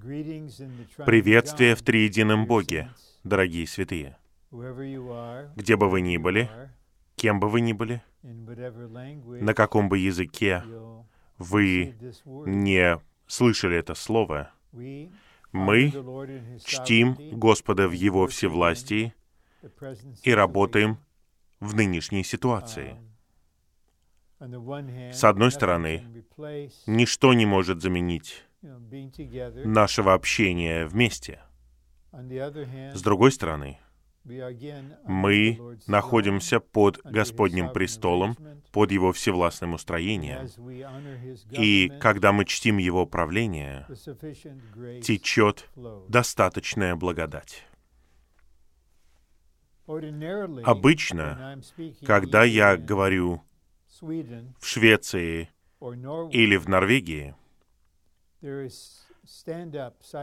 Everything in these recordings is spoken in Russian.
Приветствие в Триедином Боге, дорогие святые. Где бы вы ни были, кем бы вы ни были, на каком бы языке вы не слышали это слово, мы чтим Господа в Его всевластии и работаем в нынешней ситуации. С одной стороны, ничто не может заменить нашего общения вместе. С другой стороны, мы находимся под Господним престолом, под Его всевластным устроением. И когда мы чтим Его правление, течет достаточная благодать. Обычно, когда я говорю в Швеции или в Норвегии,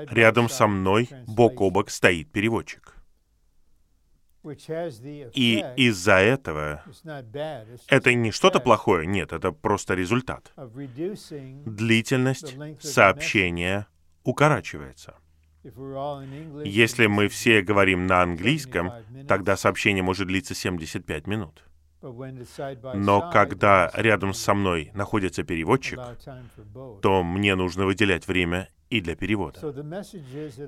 рядом со мной бок о бок стоит переводчик. И из-за этого это не что-то плохое, нет, это просто результат. Длительность сообщения укорачивается. Если мы все говорим на английском, тогда сообщение может длиться 75 минут. Но когда рядом со мной находится переводчик, то мне нужно выделять время и для перевода.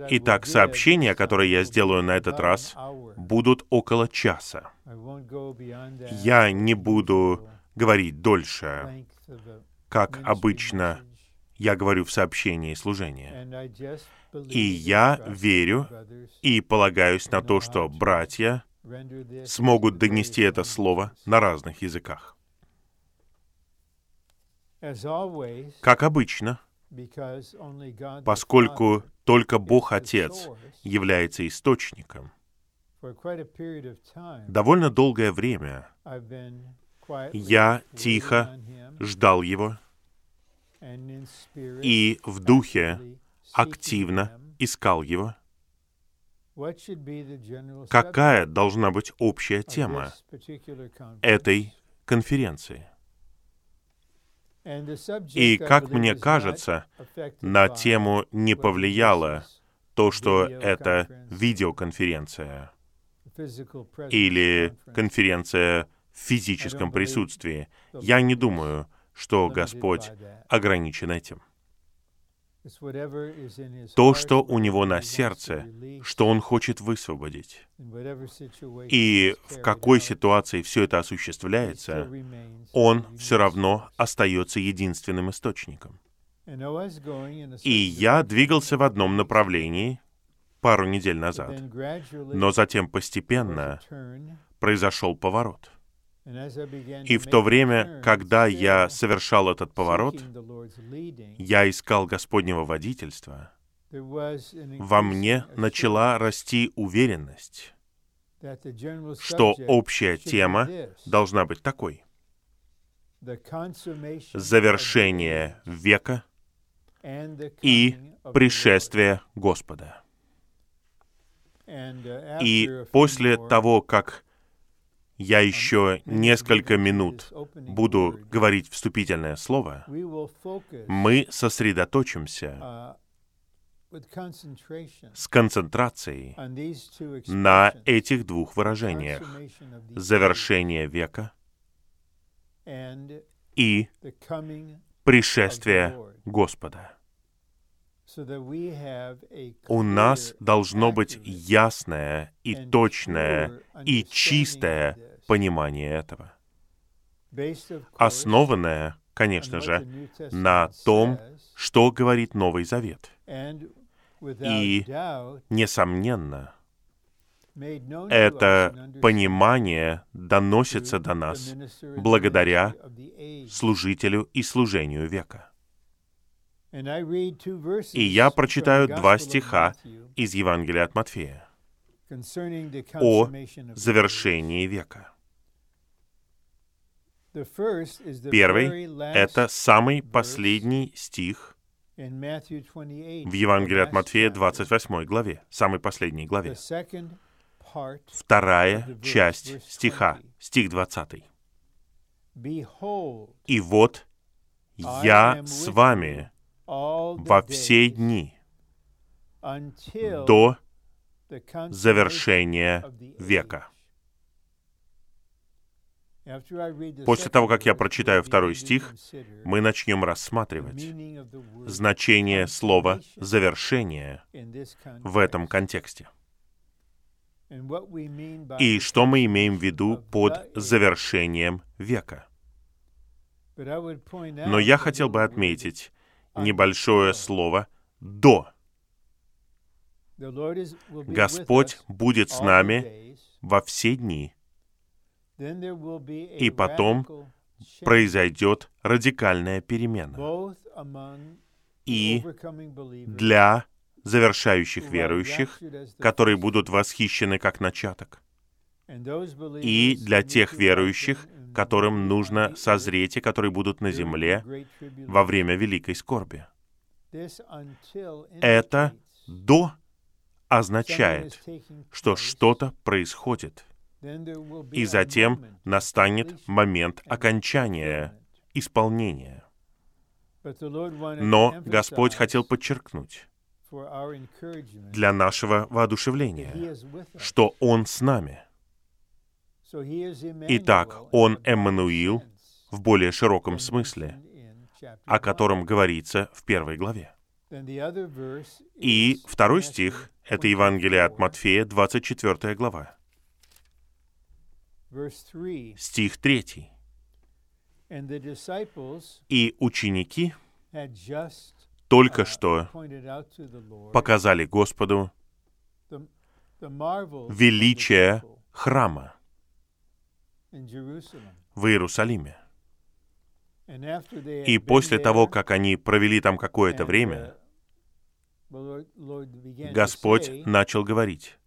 Итак, сообщения, которые я сделаю на этот раз, будут около часа. Я не буду говорить дольше, как обычно я говорю в сообщении служения. И я верю и полагаюсь на то, что братья смогут донести это слово на разных языках. Как обычно, поскольку только Бог Отец является источником, довольно долгое время я тихо ждал Его и в духе активно искал Его. Какая должна быть общая тема этой конференции? И, как мне кажется, на тему не повлияло то, что это видеоконференция или конференция в физическом присутствии. Я не думаю, что Господь ограничен этим то, что у него на сердце, что он хочет высвободить. И в какой ситуации все это осуществляется, он все равно остается единственным источником. И я двигался в одном направлении пару недель назад, но затем постепенно произошел поворот — и в то время, когда я совершал этот поворот, я искал Господнего водительства, во мне начала расти уверенность, что общая тема должна быть такой. Завершение века и пришествие Господа. И после того, как я еще несколько минут буду говорить вступительное слово, мы сосредоточимся с концентрацией на этих двух выражениях — завершение века и пришествие Господа. У нас должно быть ясное и точное и чистое понимание этого, основанное, конечно же, на том, что говорит Новый Завет. И, несомненно, это понимание доносится до нас благодаря служителю и служению века. И я прочитаю два стиха из Евангелия от Матфея о завершении века. Первый — это самый последний стих в Евангелии от Матфея, 28 главе, самой последней главе. Вторая часть стиха, стих 20. «И вот я с вами во все дни до завершения века. После того, как я прочитаю второй стих, мы начнем рассматривать значение слова «завершение» в этом контексте. И что мы имеем в виду под завершением века. Но я хотел бы отметить небольшое слово «до». Господь будет с нами во все дни. И потом произойдет радикальная перемена. И для завершающих верующих, которые будут восхищены как начаток. И для тех верующих, которым нужно созреть и которые будут на земле во время великой скорби. Это до означает, что что-то происходит. И затем настанет момент окончания, исполнения. Но Господь хотел подчеркнуть для нашего воодушевления, что Он с нами. Итак, Он Эммануил в более широком смысле, о котором говорится в первой главе. И второй стих — это Евангелие от Матфея, 24 глава. Стих 3. И ученики только что показали Господу величие храма в Иерусалиме. И после того, как они провели там какое-то время, Господь начал говорить,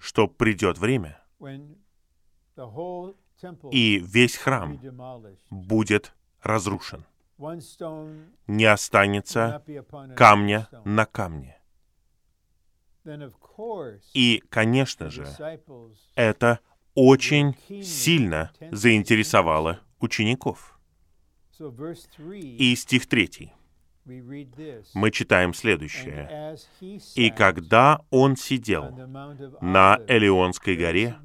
что придет время, и весь храм будет разрушен. Не останется камня на камне. И, конечно же, это очень сильно заинтересовало учеников. И стих третий мы читаем следующее. «И когда он сидел на Элеонской горе,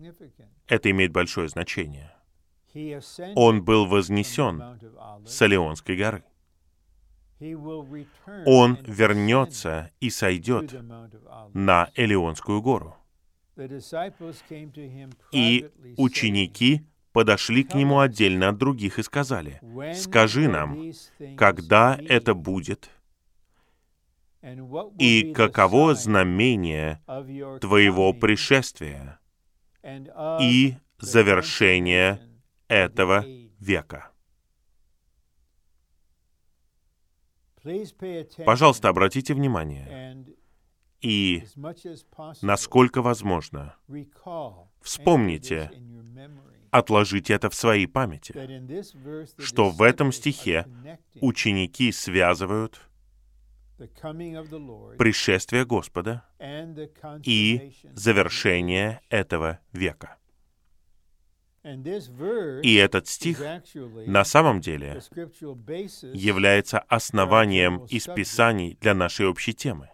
это имеет большое значение, он был вознесен с Элеонской горы. Он вернется и сойдет на Элеонскую гору. И ученики подошли к нему отдельно от других и сказали, «Скажи нам, когда это будет, и каково знамение Твоего пришествия и завершения этого века?» Пожалуйста, обратите внимание и, насколько возможно, вспомните отложите это в своей памяти, что в этом стихе ученики связывают пришествие Господа и завершение этого века. И этот стих на самом деле является основанием из Писаний для нашей общей темы.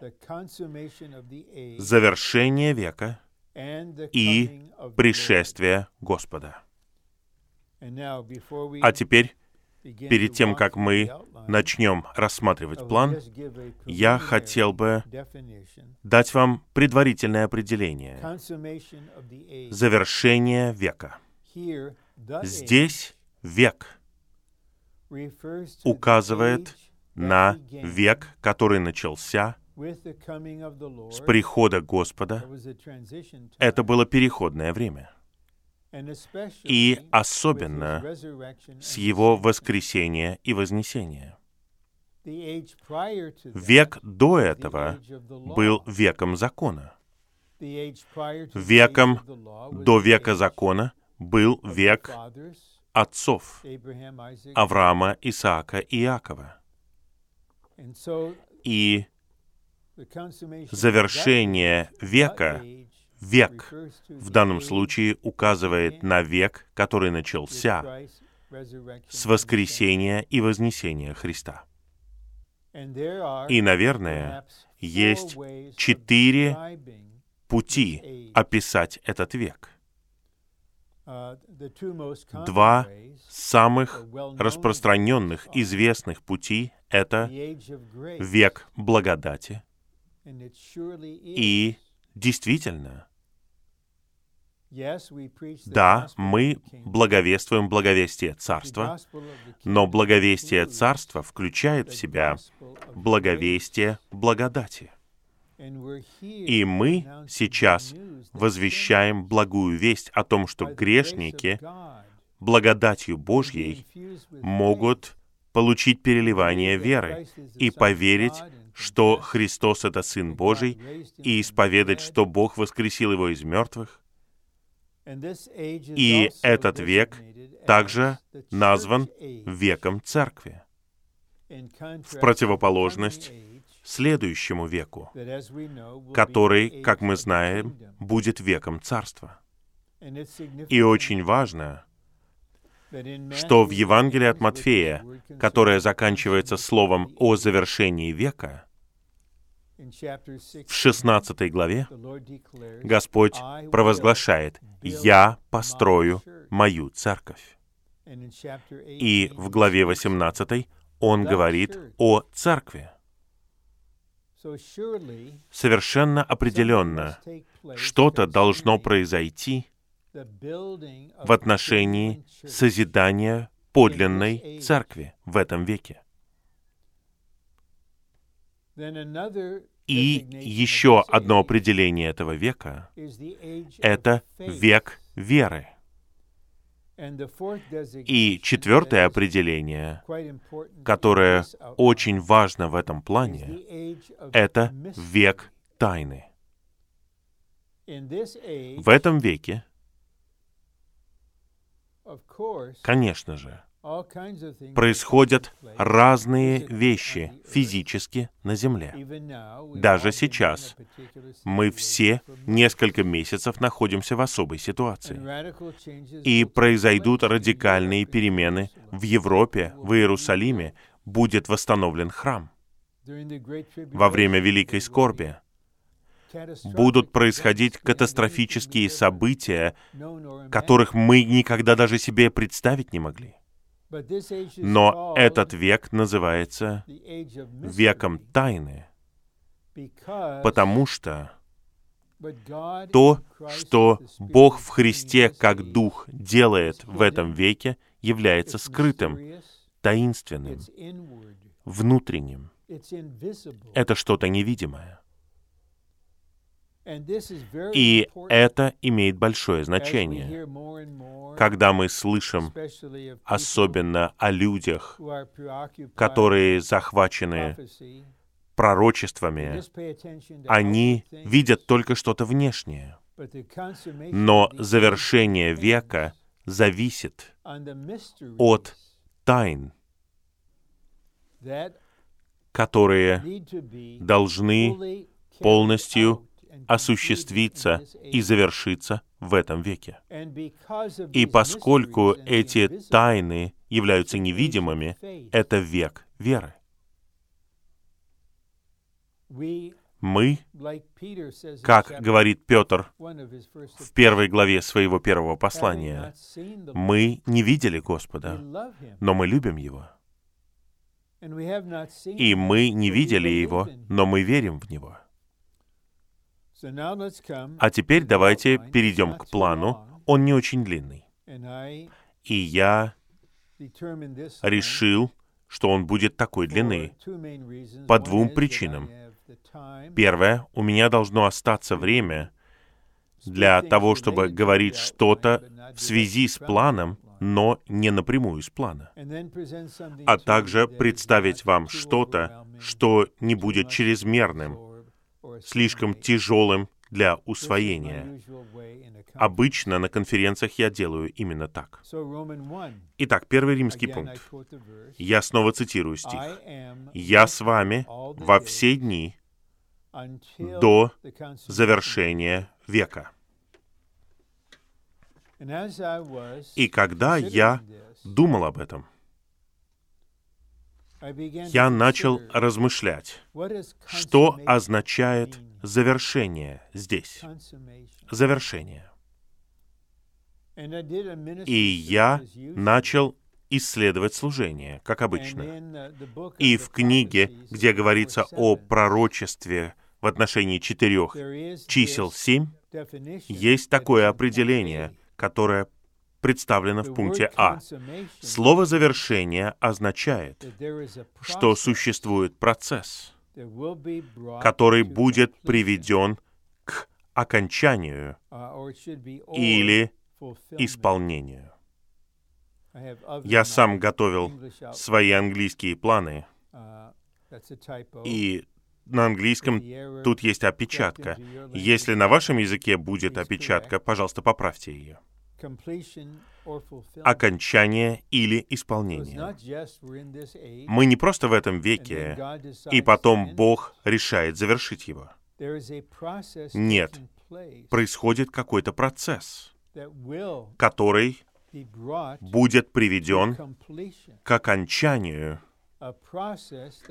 Завершение века и пришествие Господа. А теперь, перед тем, как мы начнем рассматривать план, я хотел бы дать вам предварительное определение. Завершение века. Здесь век указывает на век, который начался с прихода Господа. Это было переходное время и особенно с его воскресения и вознесения. Век до этого был веком закона. Веком до века закона был век отцов Авраама, Исаака и Иакова. И завершение века век в данном случае указывает на век, который начался с воскресения и вознесения Христа. И, наверное, есть четыре пути описать этот век. Два самых распространенных, известных пути — это век благодати. И действительно, да, мы благовествуем благовестие Царства, но благовестие Царства включает в себя благовестие благодати. И мы сейчас возвещаем благую весть о том, что грешники благодатью Божьей могут получить переливание веры и поверить, что Христос — это Сын Божий, и исповедать, что Бог воскресил Его из мертвых. И этот век также назван веком Церкви, в противоположность следующему веку, который, как мы знаем, будет веком Царства. И очень важно, что в Евангелии от Матфея, которое заканчивается словом о завершении века, в 16 главе Господь провозглашает «Я построю мою церковь». И в главе 18 Он говорит о церкви. Совершенно определенно, что-то должно произойти в отношении созидания подлинной церкви в этом веке. И еще одно определение этого века — это век веры. И четвертое определение, которое очень важно в этом плане, это век тайны. В этом веке, конечно же, происходят разные вещи физически на Земле. Даже сейчас мы все несколько месяцев находимся в особой ситуации. И произойдут радикальные перемены в Европе, в Иерусалиме, будет восстановлен храм. Во время Великой Скорби будут происходить катастрофические события, которых мы никогда даже себе представить не могли. Но этот век называется веком тайны, потому что то, что Бог в Христе как Дух делает в этом веке, является скрытым, таинственным, внутренним. Это что-то невидимое. И это имеет большое значение. Когда мы слышим особенно о людях, которые захвачены пророчествами, они видят только что-то внешнее. Но завершение века зависит от тайн, которые должны полностью осуществиться и завершиться в этом веке. И поскольку эти тайны являются невидимыми, это век веры. Мы, как говорит Петр в первой главе своего первого послания, мы не видели Господа, но мы любим Его. И мы не видели Его, но мы верим в Него. А теперь давайте перейдем к плану. Он не очень длинный. И я решил, что он будет такой длины по двум причинам. Первое, у меня должно остаться время для того, чтобы говорить что-то в связи с планом, но не напрямую с плана, а также представить вам что-то, что не будет чрезмерным, слишком тяжелым для усвоения. Обычно на конференциях я делаю именно так. Итак, первый римский пункт. Я снова цитирую стих. «Я с вами во все дни до завершения века». И когда я думал об этом, я начал размышлять, что означает завершение здесь. Завершение. И я начал исследовать служение, как обычно. И в книге, где говорится о пророчестве в отношении четырех чисел семь, есть такое определение, которое представлено в пункте А. Слово «завершение» означает, что существует процесс, который будет приведен к окончанию или исполнению. Я сам готовил свои английские планы, и на английском тут есть опечатка. Если на вашем языке будет опечатка, пожалуйста, поправьте ее. Окончание или исполнение. Мы не просто в этом веке, и потом Бог решает завершить его. Нет, происходит какой-то процесс, который будет приведен к окончанию,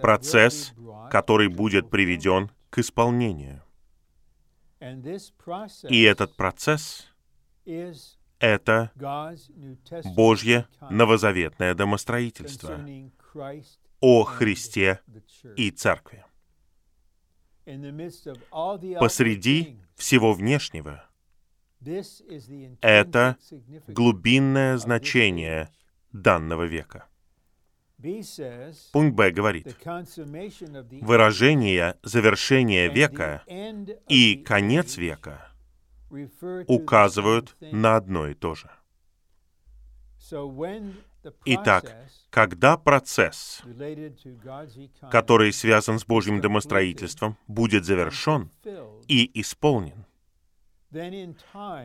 процесс, который будет приведен к исполнению. И этот процесс — это Божье новозаветное домостроительство о Христе и Церкви. Посреди всего внешнего — это глубинное значение данного века. Пункт Б говорит, выражение завершения века и конец века указывают на одно и то же. Итак, когда процесс, который связан с Божьим домостроительством, будет завершен и исполнен,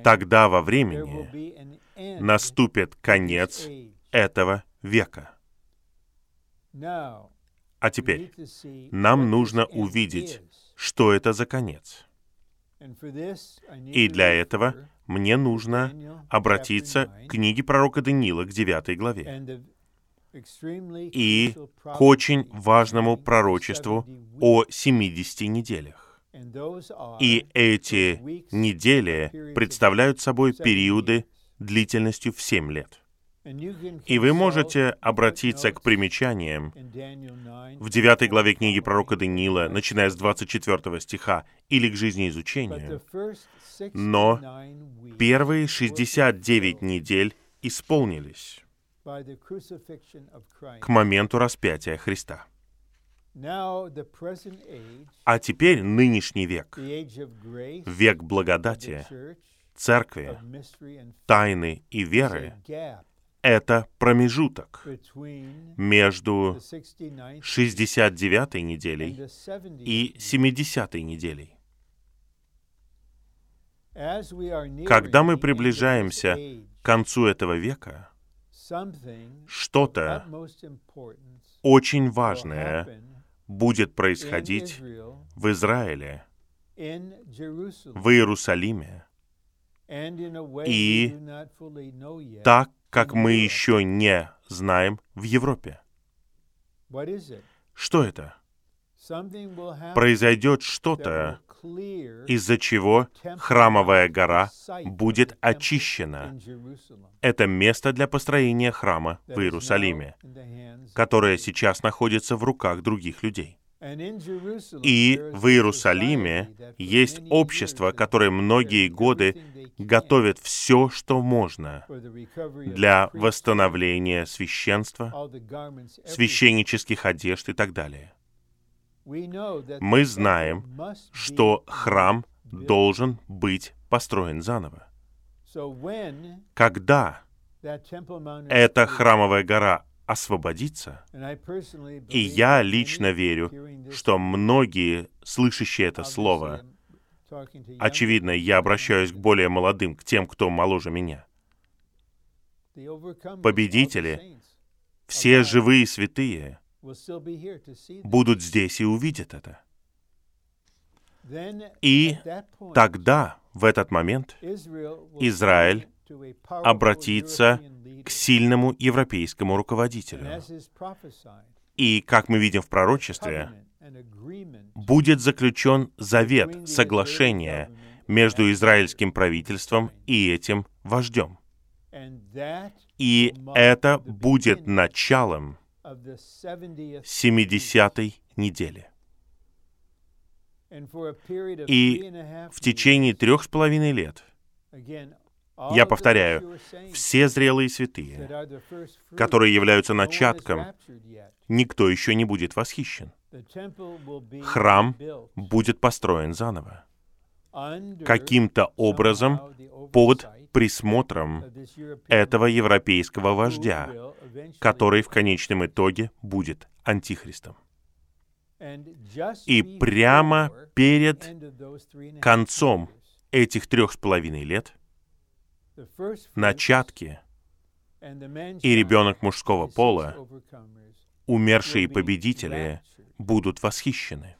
тогда во времени наступит конец этого века. А теперь нам нужно увидеть, что это за конец. И для этого мне нужно обратиться к книге пророка Даниила, к 9 главе, и к очень важному пророчеству о 70 неделях. И эти недели представляют собой периоды длительностью в семь лет. И вы можете обратиться к примечаниям в 9 главе книги пророка Даниила, начиная с 24 стиха, или к жизнеизучению. Но первые 69 недель исполнились к моменту распятия Христа. А теперь нынешний век, век благодати, церкви, тайны и веры, это промежуток между 69-й неделей и 70-й неделей. Когда мы приближаемся к концу этого века, что-то очень важное будет происходить в Израиле, в Иерусалиме, и так, как мы еще не знаем в Европе. Что это? Произойдет что-то, из-за чего храмовая гора будет очищена. Это место для построения храма в Иерусалиме, которое сейчас находится в руках других людей. И в Иерусалиме есть общество, которое многие годы готовит все, что можно для восстановления священства, священнических одежд и так далее. Мы знаем, что храм должен быть построен заново. Когда эта храмовая гора освободиться. И я лично верю, что многие, слышащие это слово, очевидно, я обращаюсь к более молодым, к тем, кто моложе меня, победители, все живые святые будут здесь и увидят это. И тогда, в этот момент, Израиль обратиться к сильному европейскому руководителю. И, как мы видим в пророчестве, будет заключен завет, соглашение между израильским правительством и этим вождем. И это будет началом 70-й недели. И в течение трех с половиной лет, я повторяю, все зрелые святые, которые являются начатком, никто еще не будет восхищен. Храм будет построен заново. Каким-то образом под присмотром этого европейского вождя, который в конечном итоге будет антихристом. И прямо перед концом этих трех с половиной лет начатки и ребенок мужского пола, умершие победители, будут восхищены.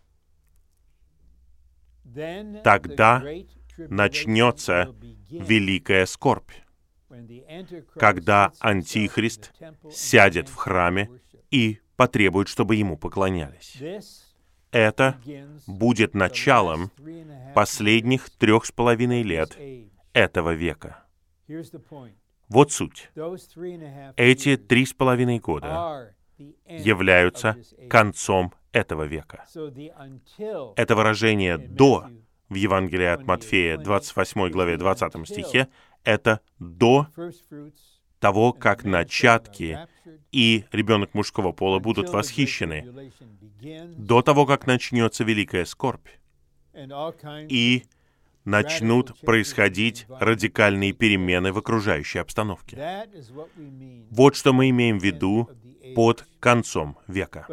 Тогда начнется великая скорбь, когда Антихрист сядет в храме и потребует, чтобы ему поклонялись. Это будет началом последних трех с половиной лет этого века. Вот суть. Эти три с половиной года являются концом этого века. Это выражение «до» в Евангелии от Матфея, 28 главе, 20 стихе, это до того, как начатки и ребенок мужского пола будут восхищены, до того, как начнется великая скорбь, и начнут происходить радикальные перемены в окружающей обстановке. Вот что мы имеем в виду под концом века.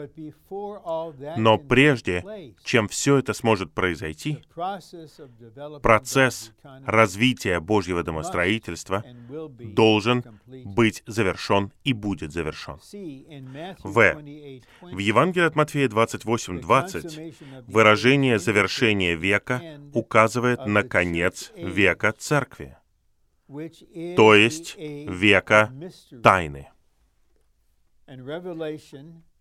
Но прежде, чем все это сможет произойти, процесс развития Божьего домостроительства должен быть завершен и будет завершен. В. В Евангелии от Матфея 28.20 выражение завершения века указывает на конец века Церкви, то есть века тайны.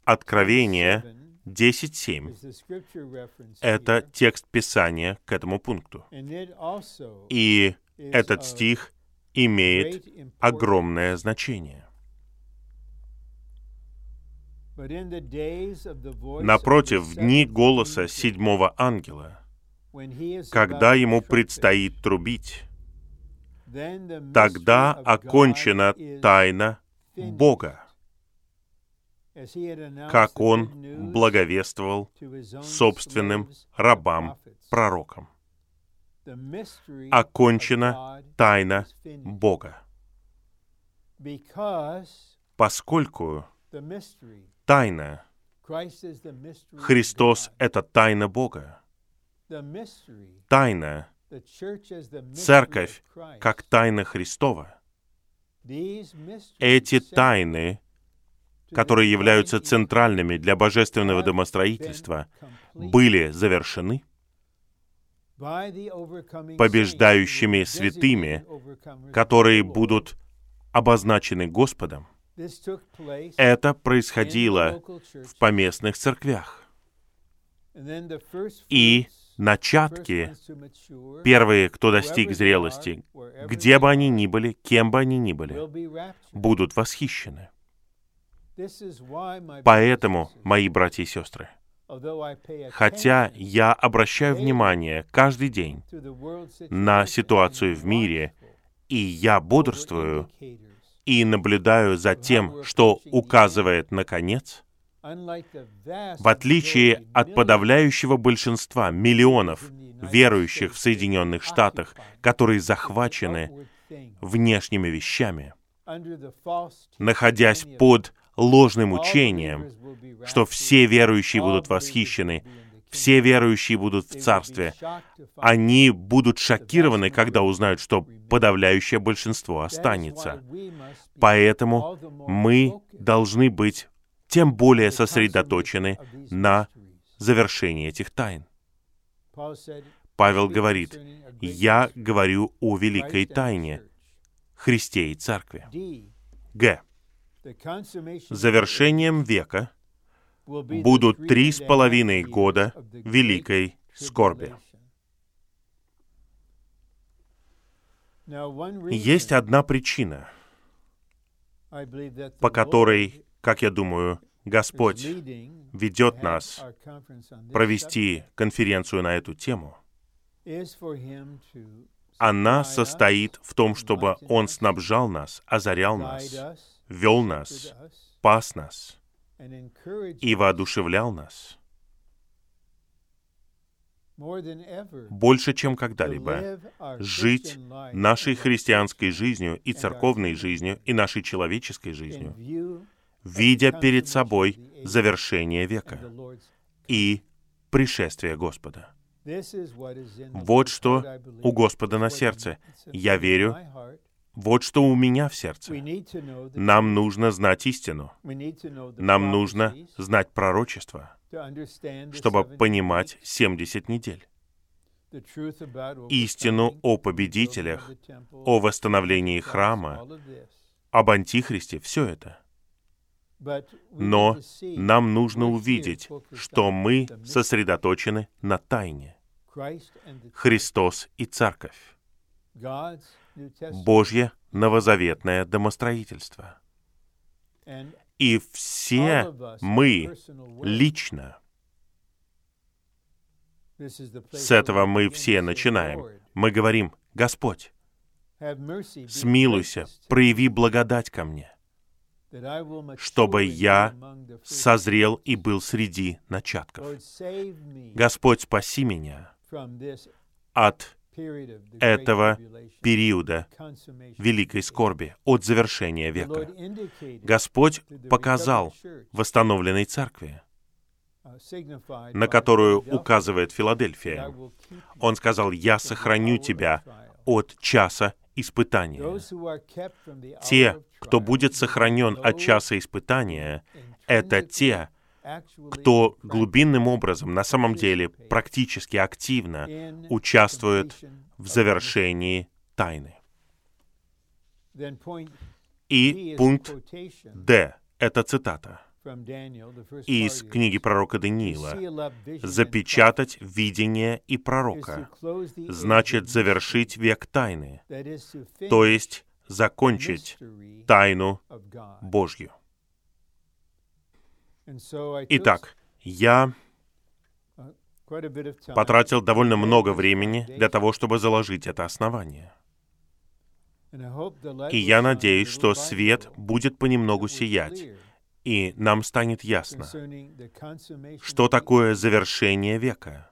Откровение 10.7 — это текст Писания к этому пункту. И этот стих имеет огромное значение. Напротив, в дни голоса седьмого ангела, когда ему предстоит трубить, тогда окончена тайна Бога как он благовествовал собственным рабам-пророкам. Окончена тайна Бога. Поскольку тайна Христос — это тайна Бога. Тайна Церковь как тайна Христова. Эти тайны которые являются центральными для божественного домостроительства, были завершены побеждающими святыми, которые будут обозначены Господом. Это происходило в поместных церквях. И начатки, первые, кто достиг зрелости, где бы они ни были, кем бы они ни были, будут восхищены. Поэтому, мои братья и сестры, хотя я обращаю внимание каждый день на ситуацию в мире, и я бодрствую и наблюдаю за тем, что указывает на конец, в отличие от подавляющего большинства миллионов верующих в Соединенных Штатах, которые захвачены внешними вещами, находясь под ложным учением, что все верующие будут восхищены, все верующие будут в Царстве. Они будут шокированы, когда узнают, что подавляющее большинство останется. Поэтому мы должны быть тем более сосредоточены на завершении этих тайн. Павел говорит, «Я говорю о великой тайне, Христе и Церкви». Г завершением века будут три с половиной года великой скорби. Есть одна причина, по которой, как я думаю, Господь ведет нас провести конференцию на эту тему. Она состоит в том, чтобы Он снабжал нас, озарял нас, вел нас, пас нас и воодушевлял нас больше, чем когда-либо, жить нашей христианской жизнью и церковной жизнью и нашей человеческой жизнью, видя перед собой завершение века и пришествие Господа. Вот что у Господа на сердце. Я верю, вот что у меня в сердце. Нам нужно знать истину. Нам нужно знать пророчество, чтобы понимать 70 недель. Истину о победителях, о восстановлении храма, об Антихристе, все это. Но нам нужно увидеть, что мы сосредоточены на тайне. Христос и Церковь. Божье новозаветное домостроительство. И все мы лично, с этого мы все начинаем, мы говорим, Господь, смилуйся, прояви благодать ко мне, чтобы я созрел и был среди начатков. Господь, спаси меня от этого периода великой скорби, от завершения века. Господь показал восстановленной церкви, на которую указывает Филадельфия. Он сказал, «Я сохраню тебя от часа испытания». Те, кто будет сохранен от часа испытания, это те, кто глубинным образом, на самом деле, практически активно участвует в завершении тайны. И пункт Д — это цитата из книги пророка Даниила. «Запечатать видение и пророка» значит завершить век тайны, то есть закончить тайну Божью. Итак, я потратил довольно много времени для того, чтобы заложить это основание. И я надеюсь, что свет будет понемногу сиять, и нам станет ясно, что такое завершение века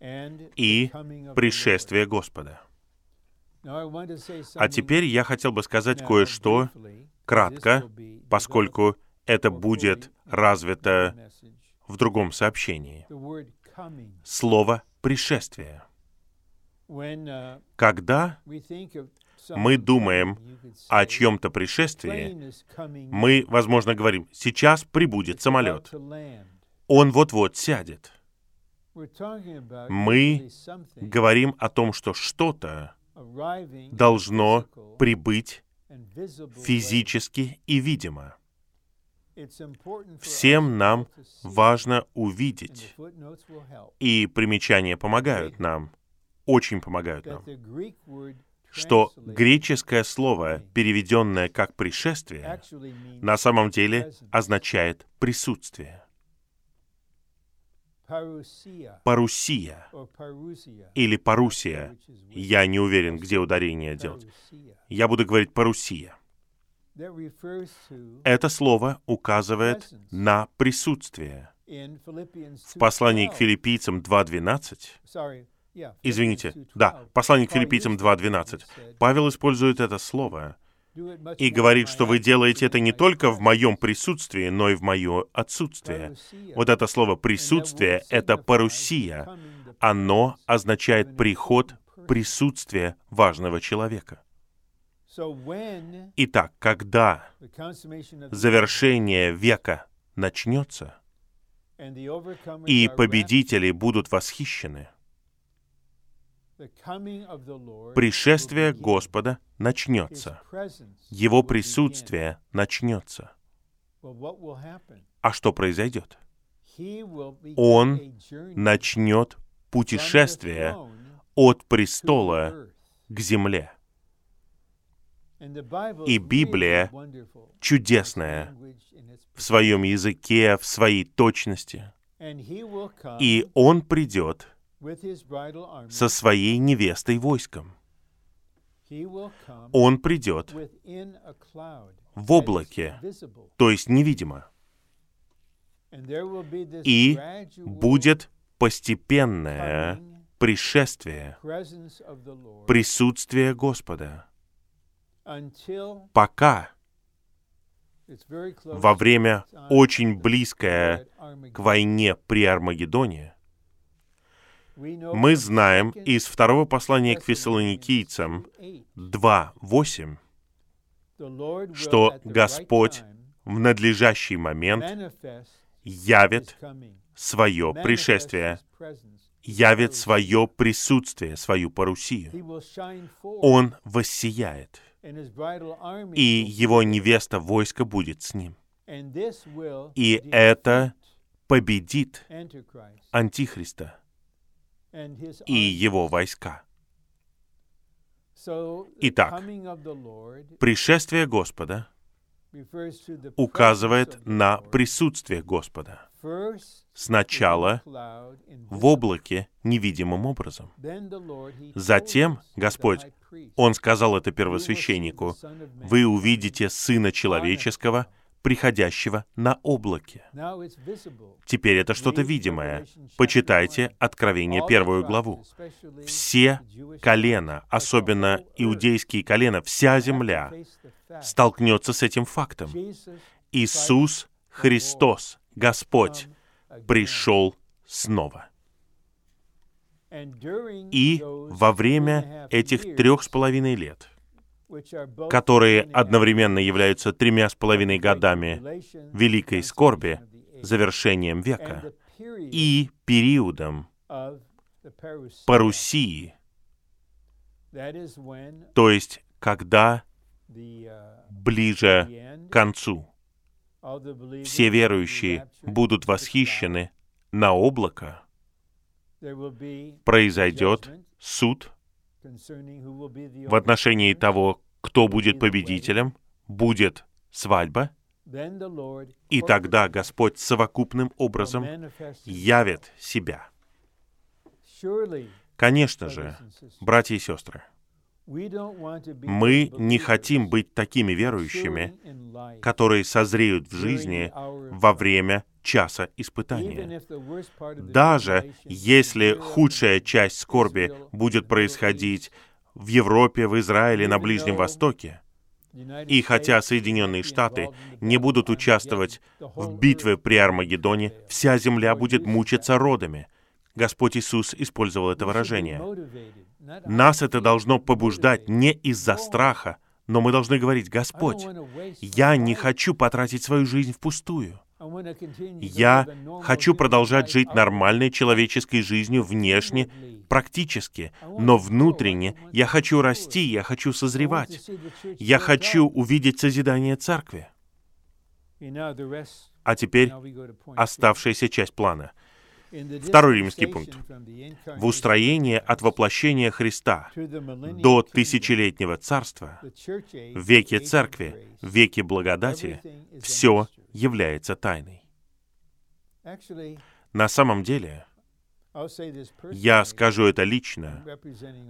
и пришествие Господа. А теперь я хотел бы сказать кое-что кратко, поскольку это будет развито в другом сообщении. Слово «пришествие». Когда мы думаем о чьем-то пришествии, мы, возможно, говорим, сейчас прибудет самолет. Он вот-вот сядет. Мы говорим о том, что что-то должно прибыть физически и видимо. Всем нам важно увидеть, и примечания помогают нам, очень помогают нам, что греческое слово, переведенное как «пришествие», на самом деле означает «присутствие». Парусия или парусия. Я не уверен, где ударение делать. Я буду говорить парусия. Это слово указывает на присутствие. В послании к филиппийцам 2.12, извините, да, послание к филиппийцам 2.12, Павел использует это слово и говорит, что вы делаете это не только в моем присутствии, но и в мое отсутствие. Вот это слово «присутствие» — это парусия. Оно означает приход присутствия важного человека. Итак, когда завершение века начнется, и победители будут восхищены, пришествие Господа начнется, Его присутствие начнется. А что произойдет? Он начнет путешествие от престола к земле. И Библия чудесная в своем языке, в своей точности. И Он придет со своей невестой войском. Он придет в облаке, то есть невидимо. И будет постепенное пришествие, присутствие Господа, пока во время очень близкое к войне при Армагеддоне, мы знаем из второго послания к фессалоникийцам 2.8, что Господь в надлежащий момент явит свое пришествие, явит свое присутствие, свою парусию. Он воссияет, и его невеста войска будет с ним. И это победит Антихриста и его войска. Итак, пришествие Господа указывает на присутствие Господа. Сначала в облаке невидимым образом. Затем Господь, Он сказал это первосвященнику, «Вы увидите Сына Человеческого, приходящего на облаке. Теперь это что-то видимое. Почитайте Откровение первую главу. Все колена, особенно иудейские колена, вся земля столкнется с этим фактом. Иисус Христос, Господь, пришел снова. И во время этих трех с половиной лет которые одновременно являются тремя с половиной годами великой скорби, завершением века, и периодом парусии, то есть когда ближе к концу все верующие будут восхищены на облако, произойдет суд в отношении того, кто будет победителем, будет свадьба, и тогда Господь совокупным образом явит себя. Конечно же, братья и сестры, мы не хотим быть такими верующими, которые созреют в жизни во время часа испытания. Даже если худшая часть скорби будет происходить в Европе, в Израиле, на Ближнем Востоке, и хотя Соединенные Штаты не будут участвовать в битве при Армагеддоне, вся земля будет мучиться родами. Господь Иисус использовал это выражение. Нас это должно побуждать не из-за страха, но мы должны говорить, Господь, я не хочу потратить свою жизнь впустую. Я хочу продолжать жить нормальной человеческой жизнью внешне, практически, но внутренне я хочу расти, я хочу созревать. Я хочу увидеть созидание церкви. А теперь оставшаяся часть плана — Второй римский пункт. В устроении от воплощения Христа до тысячелетнего царства, в веке церкви, в веке благодати, все является тайной. На самом деле, я скажу это лично,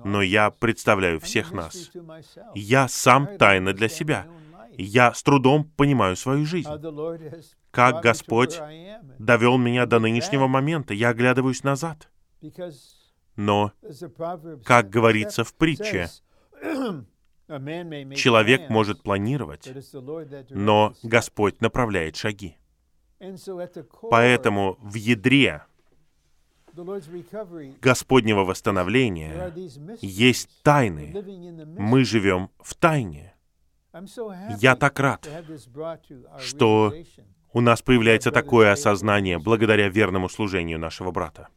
но я представляю всех нас. Я сам тайна для себя. Я с трудом понимаю свою жизнь как Господь довел меня до нынешнего момента. Я оглядываюсь назад. Но, как говорится в притче, человек может планировать, но Господь направляет шаги. Поэтому в ядре Господнего восстановления есть тайны. Мы живем в тайне. Я так рад, что у нас появляется такое осознание благодаря верному служению нашего брата.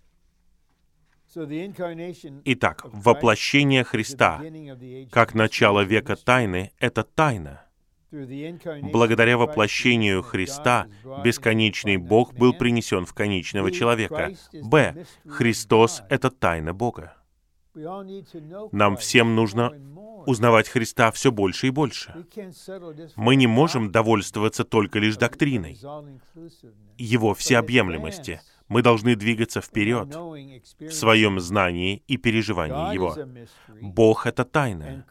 Итак, воплощение Христа как начало века тайны — это тайна. Благодаря воплощению Христа бесконечный Бог был принесен в конечного человека. Б. Христос — это тайна Бога. Нам всем нужно узнавать Христа все больше и больше. Мы не можем довольствоваться только лишь доктриной, Его всеобъемлемости — мы должны двигаться вперед в своем знании и переживании Его. Бог — это тайна,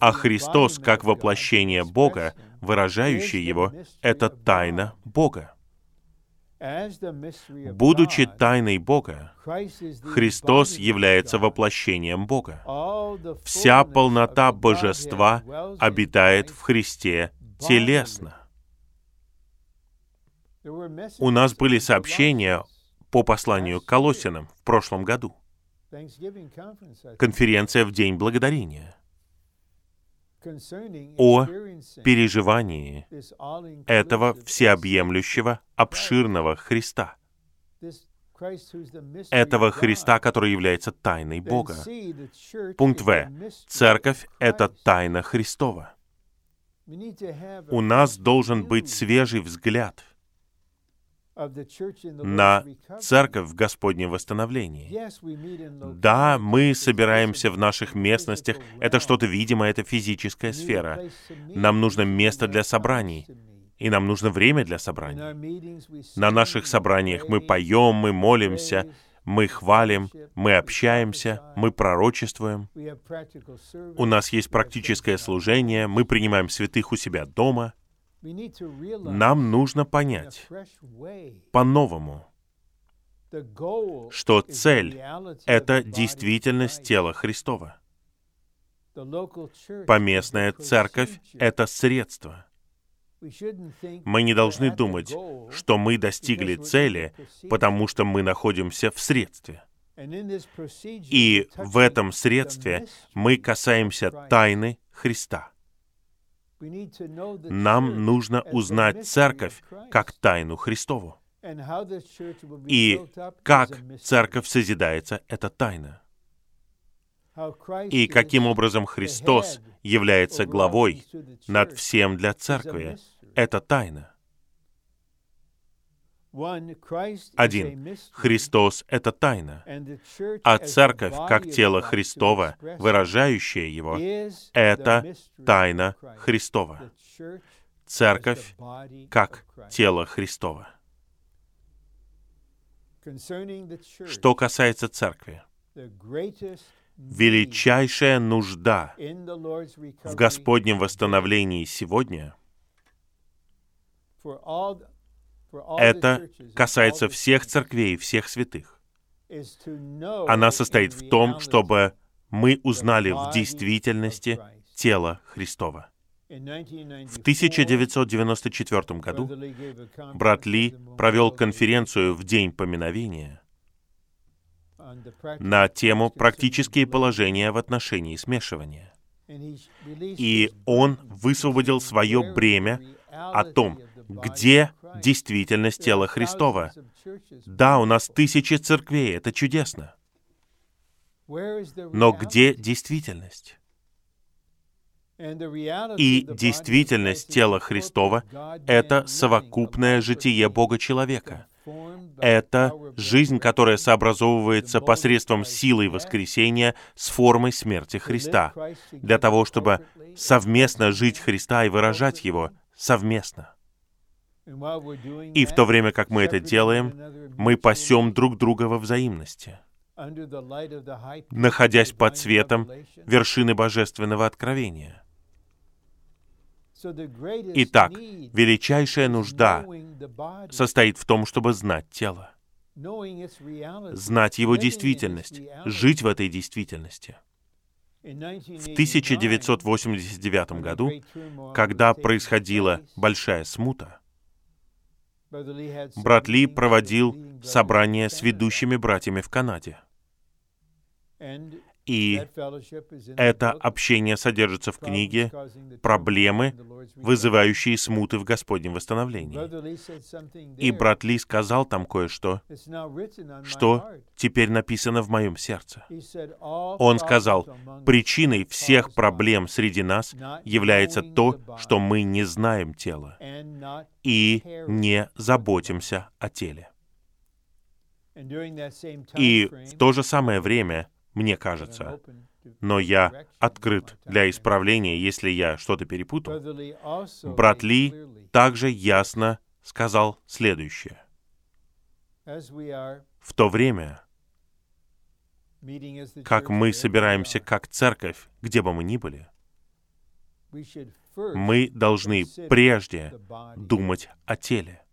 а Христос, как воплощение Бога, выражающий Его, — это тайна Бога. Будучи тайной Бога, Христос является воплощением Бога. Вся полнота Божества обитает в Христе телесно. У нас были сообщения по посланию к Колосинам в прошлом году. Конференция в День Благодарения о переживании этого всеобъемлющего, обширного Христа. Этого Христа, который является тайной Бога. Пункт В. Церковь — это тайна Христова. У нас должен быть свежий взгляд — на церковь в Господнем восстановлении. Да, мы собираемся в наших местностях, это что-то видимое, это физическая сфера. Нам нужно место для собраний, и нам нужно время для собраний. На наших собраниях мы поем, мы молимся, мы хвалим, мы общаемся, мы пророчествуем. У нас есть практическое служение, мы принимаем святых у себя дома — нам нужно понять по-новому, что цель — это действительность тела Христова. Поместная церковь — это средство. Мы не должны думать, что мы достигли цели, потому что мы находимся в средстве. И в этом средстве мы касаемся тайны Христа. Нам нужно узнать церковь как тайну Христову. И как церковь созидается, это тайна. И каким образом Христос является главой над всем для церкви, это тайна. Один. Христос — это тайна, а церковь, как тело Христова, выражающая Его, — это тайна Христова. Церковь как тело Христова. Что касается церкви, величайшая нужда в Господнем восстановлении сегодня это касается всех церквей, всех святых. Она состоит в том, чтобы мы узнали в действительности тело Христова. В 1994 году брат Ли провел конференцию в День поминовения на тему «Практические положения в отношении смешивания». И он высвободил свое бремя о том, где действительность тела Христова. Да, у нас тысячи церквей, это чудесно. Но где действительность? И действительность тела Христова — это совокупное житие Бога-человека. Это жизнь, которая сообразовывается посредством силы воскресения с формой смерти Христа, для того, чтобы совместно жить Христа и выражать Его совместно. И в то время, как мы это делаем, мы пасем друг друга во взаимности, находясь под светом вершины божественного откровения. Итак, величайшая нужда состоит в том, чтобы знать тело, знать его действительность, жить в этой действительности. В 1989 году, когда происходила большая смута, Брат Ли проводил собрание с ведущими братьями в Канаде. И это общение содержится в книге «Проблемы, вызывающие смуты в Господнем восстановлении». И брат Ли сказал там кое-что, что теперь написано в моем сердце. Он сказал, причиной всех проблем среди нас является то, что мы не знаем тела и не заботимся о теле. И в то же самое время мне кажется. Но я открыт для исправления, если я что-то перепутал. Брат Ли также ясно сказал следующее. В то время, как мы собираемся как церковь, где бы мы ни были, мы должны прежде думать о теле.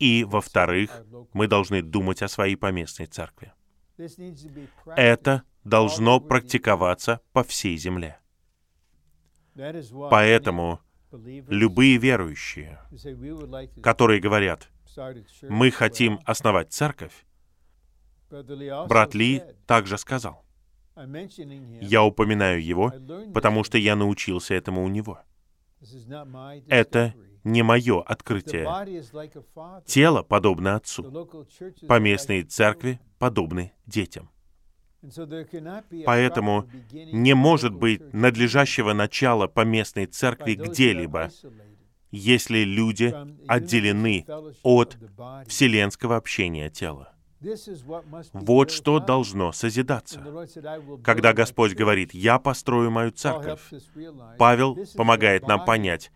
И, во-вторых, мы должны думать о своей поместной церкви. Это должно практиковаться по всей земле. Поэтому любые верующие, которые говорят, мы хотим основать церковь, брат Ли также сказал, я упоминаю его, потому что я научился этому у него. Это не мое открытие. Тело подобно Отцу. Поместные церкви подобны детям. Поэтому не может быть надлежащего начала поместной церкви где-либо, если люди отделены от вселенского общения тела. Вот что должно созидаться. Когда Господь говорит, «Я построю мою церковь», Павел помогает нам понять,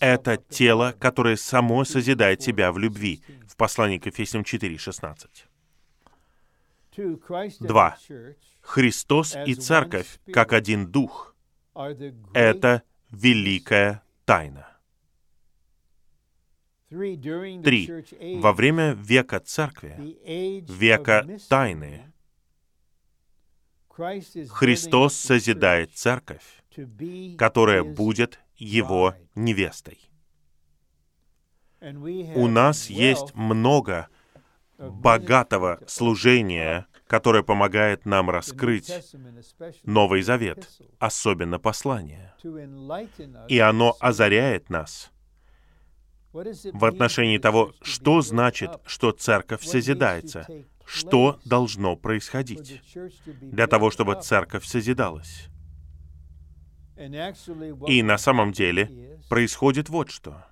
это тело, которое само созидает себя в любви, в послании к Ефесям 4:16. Два. Христос и Церковь, как один Дух, это великая тайна. Три. Во время века Церкви, века тайны, Христос созидает Церковь, которая будет Его невестой. У нас есть много богатого служения, которое помогает нам раскрыть Новый Завет, особенно послание. И оно озаряет нас в отношении того, что значит, что церковь созидается, что должно происходить для того, чтобы церковь созидалась. И на самом деле происходит вот что.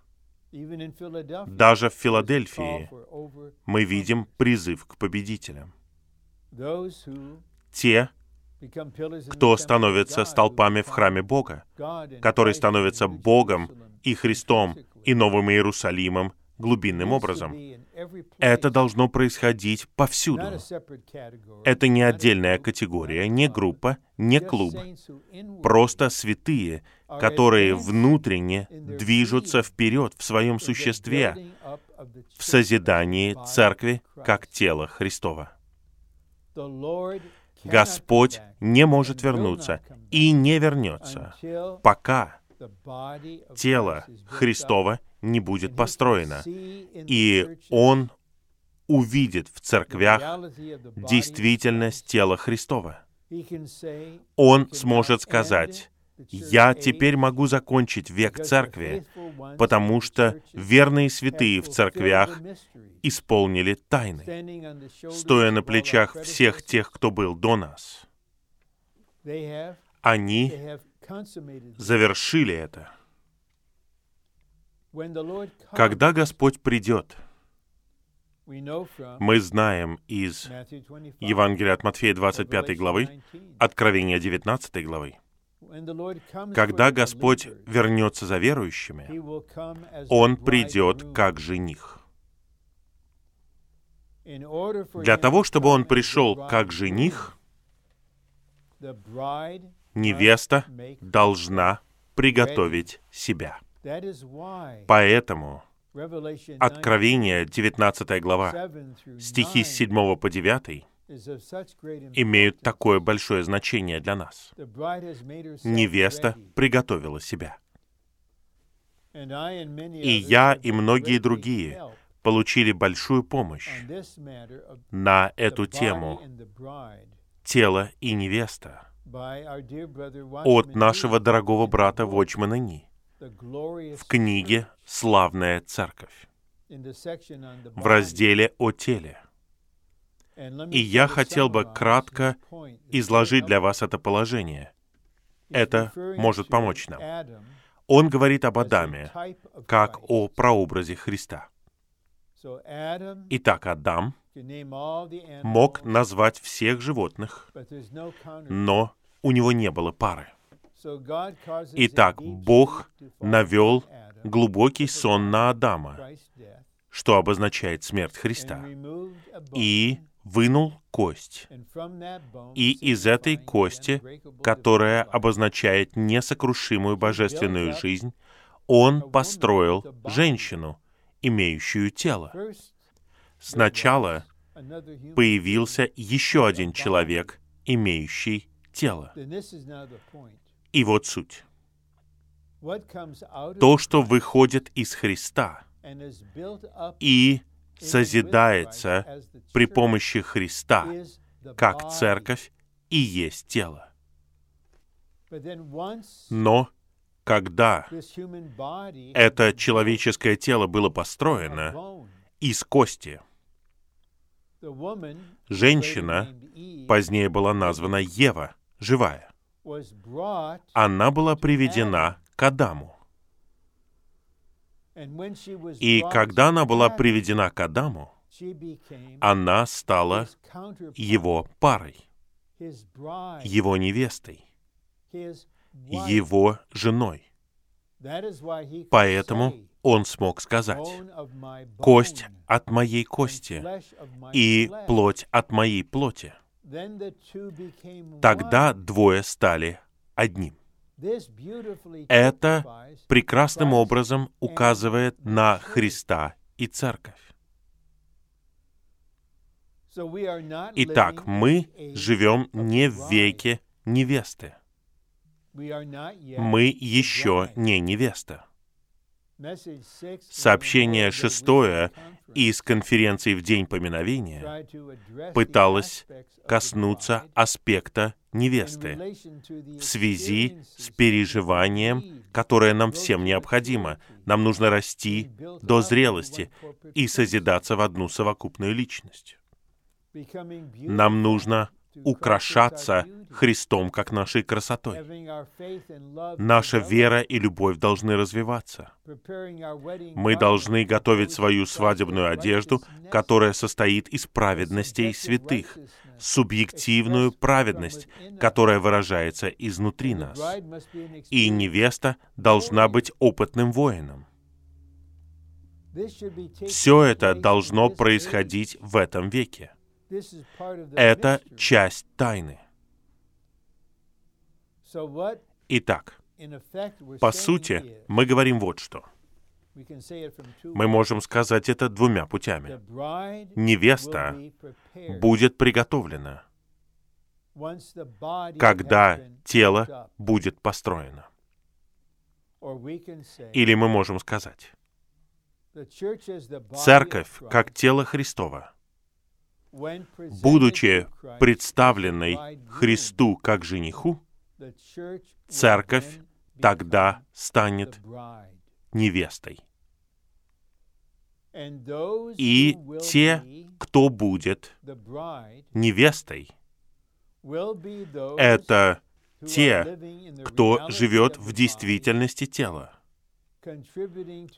Даже в Филадельфии мы видим призыв к победителям. Те, кто становится столпами в храме Бога, который становится Богом и Христом и Новым Иерусалимом глубинным образом. Это должно происходить повсюду. Это не отдельная категория, не группа, не клуб. Просто святые, которые внутренне движутся вперед в своем существе, в созидании церкви как тела Христова. Господь не может вернуться и не вернется, пока тело Христова не будет построено, и Он увидит в церквях действительность тела Христова. Он сможет сказать, «Я теперь могу закончить век церкви, потому что верные святые в церквях исполнили тайны, стоя на плечах всех тех, кто был до нас. Они завершили это. Когда Господь придет, мы знаем из Евангелия от Матфея 25 главы, Откровения 19 главы, когда Господь вернется за верующими, Он придет как жених. Для того, чтобы Он пришел как жених, невеста должна приготовить себя. Поэтому Откровение, 19 глава, стихи с 7 по 9 имеют такое большое значение для нас. Невеста приготовила себя. И я, и многие другие получили большую помощь на эту тему тело и невеста» от нашего дорогого брата Вочмана Ни в книге «Славная церковь» в разделе о теле. И я хотел бы кратко изложить для вас это положение. Это может помочь нам. Он говорит об Адаме как о прообразе Христа. Итак, Адам мог назвать всех животных, но у него не было пары. Итак, Бог навел глубокий сон на Адама, что обозначает смерть Христа, и вынул кость. И из этой кости, которая обозначает несокрушимую божественную жизнь, он построил женщину, имеющую тело. Сначала появился еще один человек, имеющий тело. И вот суть. То, что выходит из Христа и созидается при помощи Христа, как церковь и есть тело. Но когда это человеческое тело было построено из кости, женщина позднее была названа Ева, живая. Она была приведена к Адаму. И когда она была приведена к Адаму, она стала его парой, его невестой, его женой. Поэтому он смог сказать, «Кость от моей кости и плоть от моей плоти». Тогда двое стали одним. Это прекрасным образом указывает на Христа и Церковь. Итак, мы живем не в веке невесты. Мы еще не невеста. Сообщение шестое из конференции в День поминовения пыталось коснуться аспекта невесты в связи с переживанием, которое нам всем необходимо. Нам нужно расти до зрелости и созидаться в одну совокупную личность. Нам нужно украшаться Христом как нашей красотой. Наша вера и любовь должны развиваться. Мы должны готовить свою свадебную одежду, которая состоит из праведностей святых, субъективную праведность, которая выражается изнутри нас. И невеста должна быть опытным воином. Все это должно происходить в этом веке. Это часть тайны. Итак, по сути, мы говорим вот что. Мы можем сказать это двумя путями. Невеста будет приготовлена, когда тело будет построено. Или мы можем сказать, церковь как тело Христова — будучи представленной Христу как жениху, церковь тогда станет невестой. И те, кто будет невестой, это те, кто живет в действительности тела,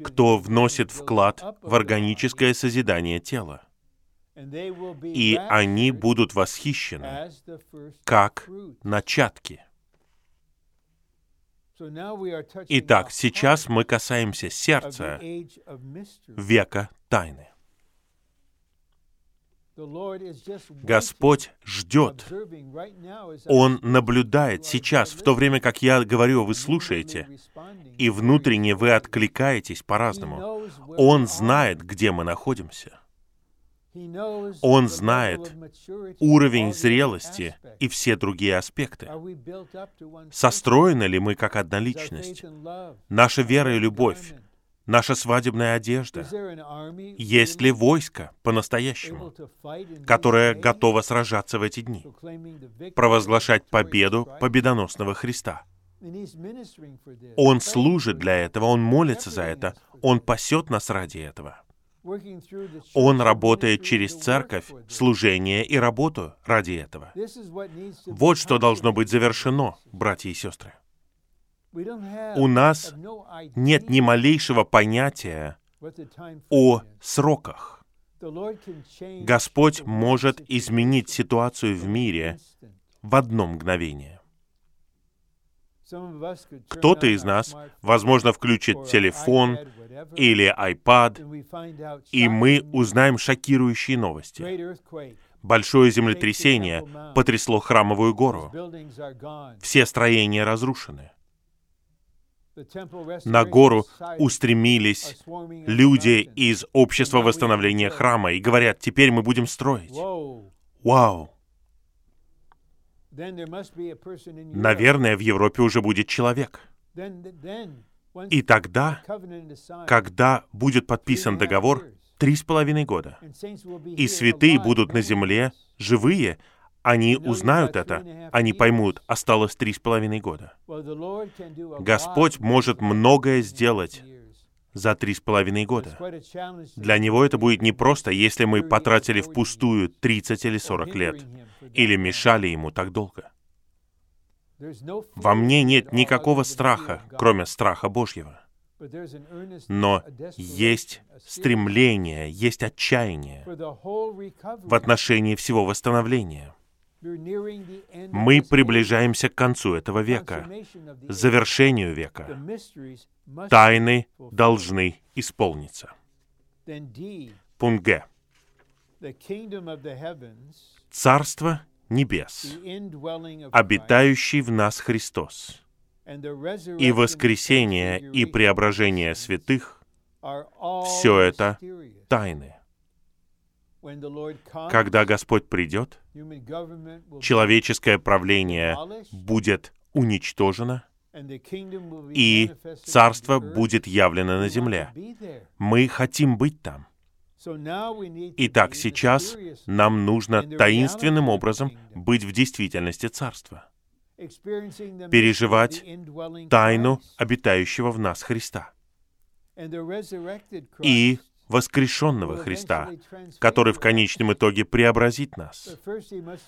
кто вносит вклад в органическое созидание тела и они будут восхищены как начатки. Итак, сейчас мы касаемся сердца века тайны. Господь ждет. Он наблюдает сейчас, в то время как я говорю, вы слушаете, и внутренне вы откликаетесь по-разному. Он знает, где мы находимся. Он знает уровень зрелости и все другие аспекты. Состроены ли мы как одна личность? Наша вера и любовь, наша свадебная одежда? Есть ли войско по-настоящему, которое готово сражаться в эти дни, провозглашать победу победоносного Христа? Он служит для этого, он молится за это, он пасет нас ради этого. Он работает через церковь, служение и работу ради этого. Вот что должно быть завершено, братья и сестры. У нас нет ни малейшего понятия о сроках. Господь может изменить ситуацию в мире в одно мгновение. Кто-то из нас, возможно, включит телефон или iPad, и мы узнаем шокирующие новости. Большое землетрясение потрясло храмовую гору. Все строения разрушены. На гору устремились люди из общества восстановления храма и говорят, теперь мы будем строить. Вау! Наверное, в Европе уже будет человек. И тогда, когда будет подписан договор, три с половиной года, и святые будут на земле живые, они узнают это, они поймут, осталось три с половиной года. Господь может многое сделать за три с половиной года. Для него это будет непросто, если мы потратили впустую 30 или 40 лет, или мешали ему так долго. Во мне нет никакого страха, кроме страха Божьего. Но есть стремление, есть отчаяние в отношении всего восстановления. Мы приближаемся к концу этого века, завершению века. Тайны должны исполниться. Пункт Г. Царство небес, обитающий в нас Христос, и воскресение и преображение святых, все это тайны. Когда Господь придет, человеческое правление будет уничтожено, и царство будет явлено на земле. Мы хотим быть там. Итак, сейчас нам нужно таинственным образом быть в действительности царства, переживать тайну обитающего в нас Христа. И воскрешенного Христа, который в конечном итоге преобразит нас.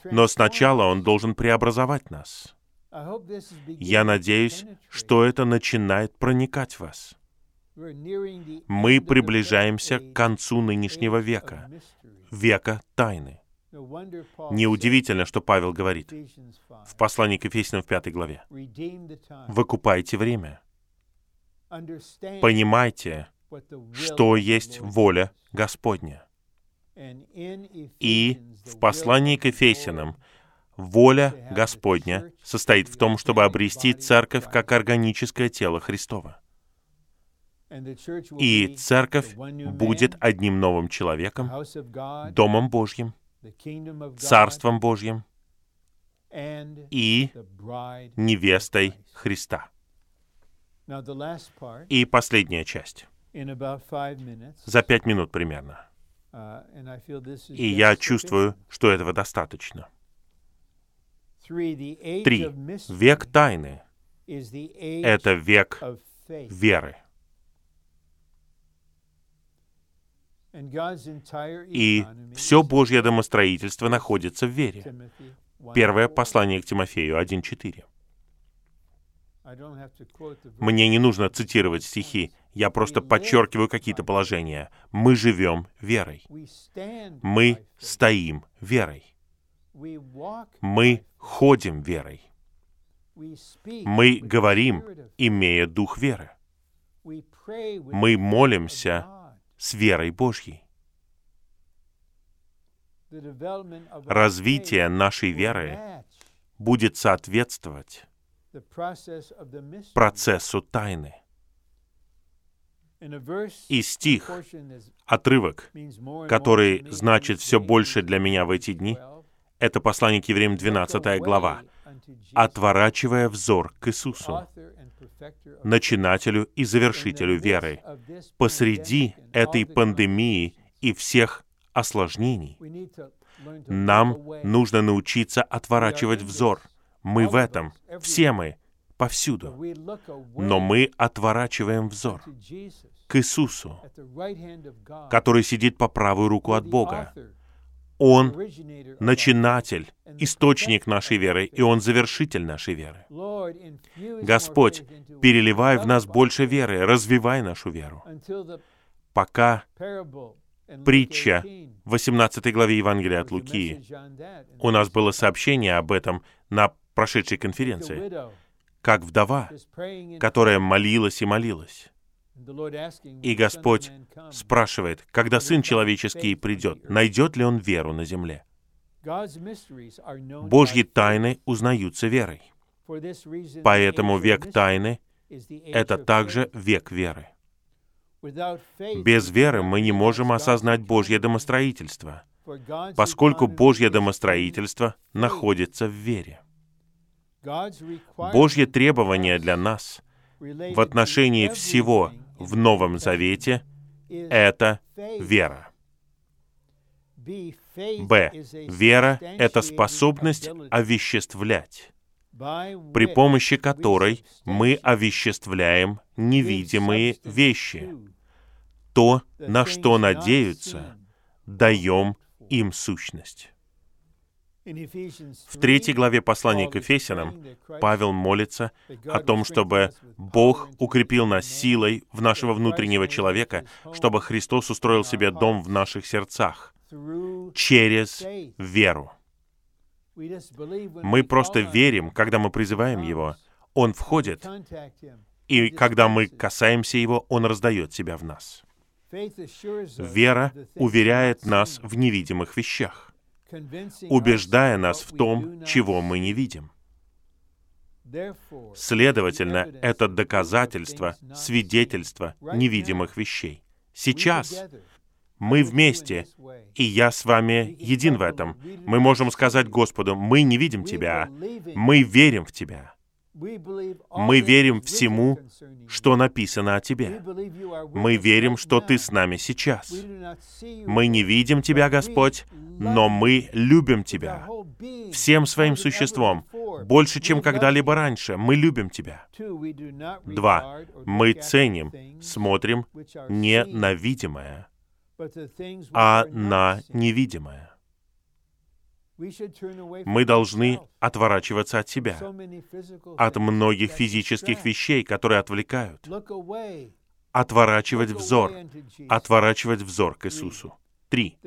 Но сначала Он должен преобразовать нас. Я надеюсь, что это начинает проникать в вас. Мы приближаемся к концу нынешнего века, века тайны. Неудивительно, что Павел говорит в послании к Ефесянам в пятой главе. «Выкупайте время. Понимайте, что есть воля Господня. И в послании к Ефесянам воля Господня состоит в том, чтобы обрести церковь как органическое тело Христова. И церковь будет одним новым человеком, Домом Божьим, Царством Божьим и невестой Христа. И последняя часть за пять минут примерно. Uh, И я чувствую, что этого достаточно. Три. Век тайны — это век веры. И все Божье домостроительство находится в вере. Первое послание к Тимофею 1.4. Мне не нужно цитировать стихи, я просто подчеркиваю какие-то положения. Мы живем верой. Мы стоим верой. Мы ходим верой. Мы говорим, имея дух веры. Мы молимся с верой Божьей. Развитие нашей веры будет соответствовать процессу тайны. И стих, отрывок, который значит все больше для меня в эти дни, это послание к евреям 12 глава. «Отворачивая взор к Иисусу, начинателю и завершителю веры. Посреди этой пандемии и всех осложнений. нам нужно научиться отворачивать взор. Мы в этом, все мы, повсюду. Но мы отворачиваем взор к Иисусу, который сидит по правую руку от Бога. Он начинатель, источник нашей веры, и Он завершитель нашей веры. Господь, переливай в нас больше веры, развивай нашу веру, пока притча 18 главе Евангелия от Луки. У нас было сообщение об этом на прошедшей конференции. Как вдова, которая молилась и молилась. И Господь спрашивает, когда Сын Человеческий придет, найдет ли Он веру на земле? Божьи тайны узнаются верой. Поэтому век тайны — это также век веры. Без веры мы не можем осознать Божье домостроительство, поскольку Божье домостроительство находится в вере. Божье требование для нас в отношении всего в Новом Завете — это вера. Б. Вера — это способность овеществлять, при помощи которой мы овеществляем невидимые вещи. То, на что надеются, даем им сущность. В третьей главе послания к Ефесянам Павел молится о том, чтобы Бог укрепил нас силой в нашего внутреннего человека, чтобы Христос устроил себе дом в наших сердцах через веру. Мы просто верим, когда мы призываем Его. Он входит, и когда мы касаемся Его, Он раздает себя в нас. Вера уверяет нас в невидимых вещах убеждая нас в том, чего мы не видим. Следовательно, это доказательство, свидетельство невидимых вещей. Сейчас мы вместе, и я с вами един в этом. Мы можем сказать Господу, мы не видим Тебя, мы верим в Тебя. Мы верим всему, что написано о Тебе. Мы верим, что Ты с нами сейчас. Мы не видим Тебя, Господь, но мы любим Тебя всем своим существом, больше, чем когда-либо раньше. Мы любим Тебя. Два. Мы ценим, смотрим не на видимое, а на невидимое. Мы должны отворачиваться от себя, от многих физических вещей, которые отвлекают, отворачивать взор, отворачивать взор к Иисусу. Три.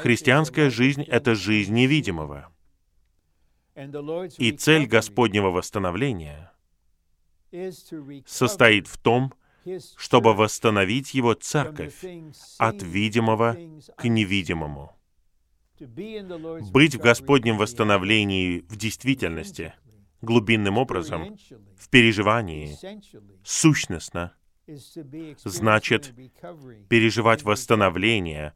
Христианская жизнь — это жизнь невидимого. И цель Господнего восстановления состоит в том, чтобы восстановить Его церковь от видимого к невидимому быть в Господнем восстановлении в действительности, глубинным образом, в переживании, сущностно, значит переживать восстановление,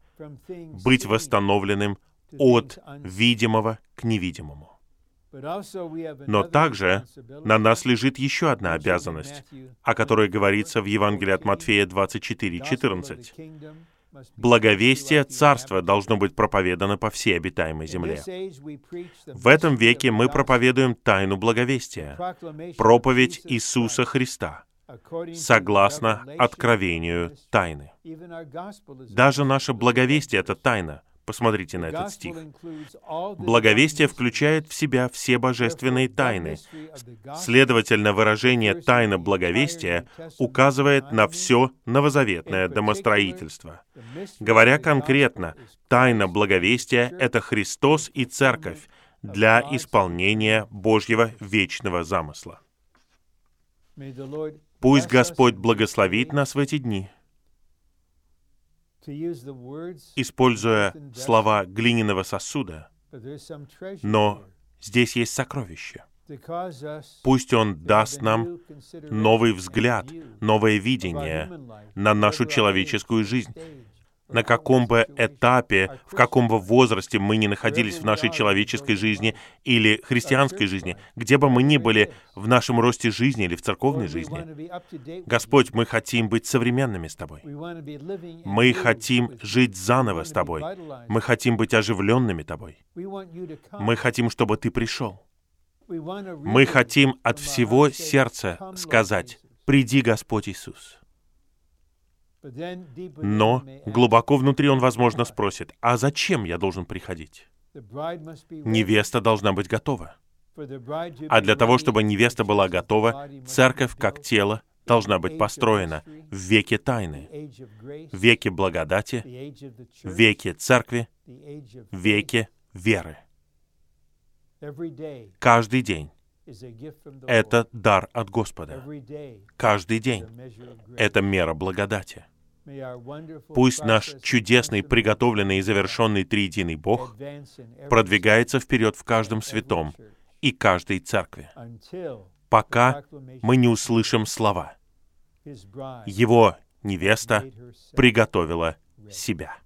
быть восстановленным от видимого к невидимому. Но также на нас лежит еще одна обязанность, о которой говорится в Евангелии от Матфея 24, 14 благовестие Царства должно быть проповедано по всей обитаемой земле. В этом веке мы проповедуем тайну благовестия, проповедь Иисуса Христа, согласно откровению тайны. Даже наше благовестие — это тайна, Посмотрите на этот стих. Благовестие включает в себя все божественные тайны. Следовательно, выражение «тайна благовестия» указывает на все новозаветное домостроительство. Говоря конкретно, тайна благовестия — это Христос и Церковь для исполнения Божьего вечного замысла. Пусть Господь благословит нас в эти дни — используя слова глиняного сосуда, но здесь есть сокровище. Пусть Он даст нам новый взгляд, новое видение на нашу человеческую жизнь. На каком бы этапе, в каком бы возрасте мы ни находились в нашей человеческой жизни или христианской жизни, где бы мы ни были в нашем росте жизни или в церковной жизни. Господь, мы хотим быть современными с Тобой. Мы хотим жить заново с Тобой. Мы хотим быть оживленными Тобой. Мы хотим, чтобы Ты пришел. Мы хотим от всего сердца сказать, «Приди, Господь Иисус». Но глубоко внутри он, возможно, спросит, а зачем я должен приходить? Невеста должна быть готова. А для того, чтобы невеста была готова, церковь как тело должна быть построена в веке тайны, в веке благодати, в веке церкви, в веке веры. Каждый день это дар от Господа. Каждый день это мера благодати. Пусть наш чудесный, приготовленный и завершенный триединый Бог продвигается вперед в каждом святом и каждой церкви, пока мы не услышим слова. Его невеста приготовила себя.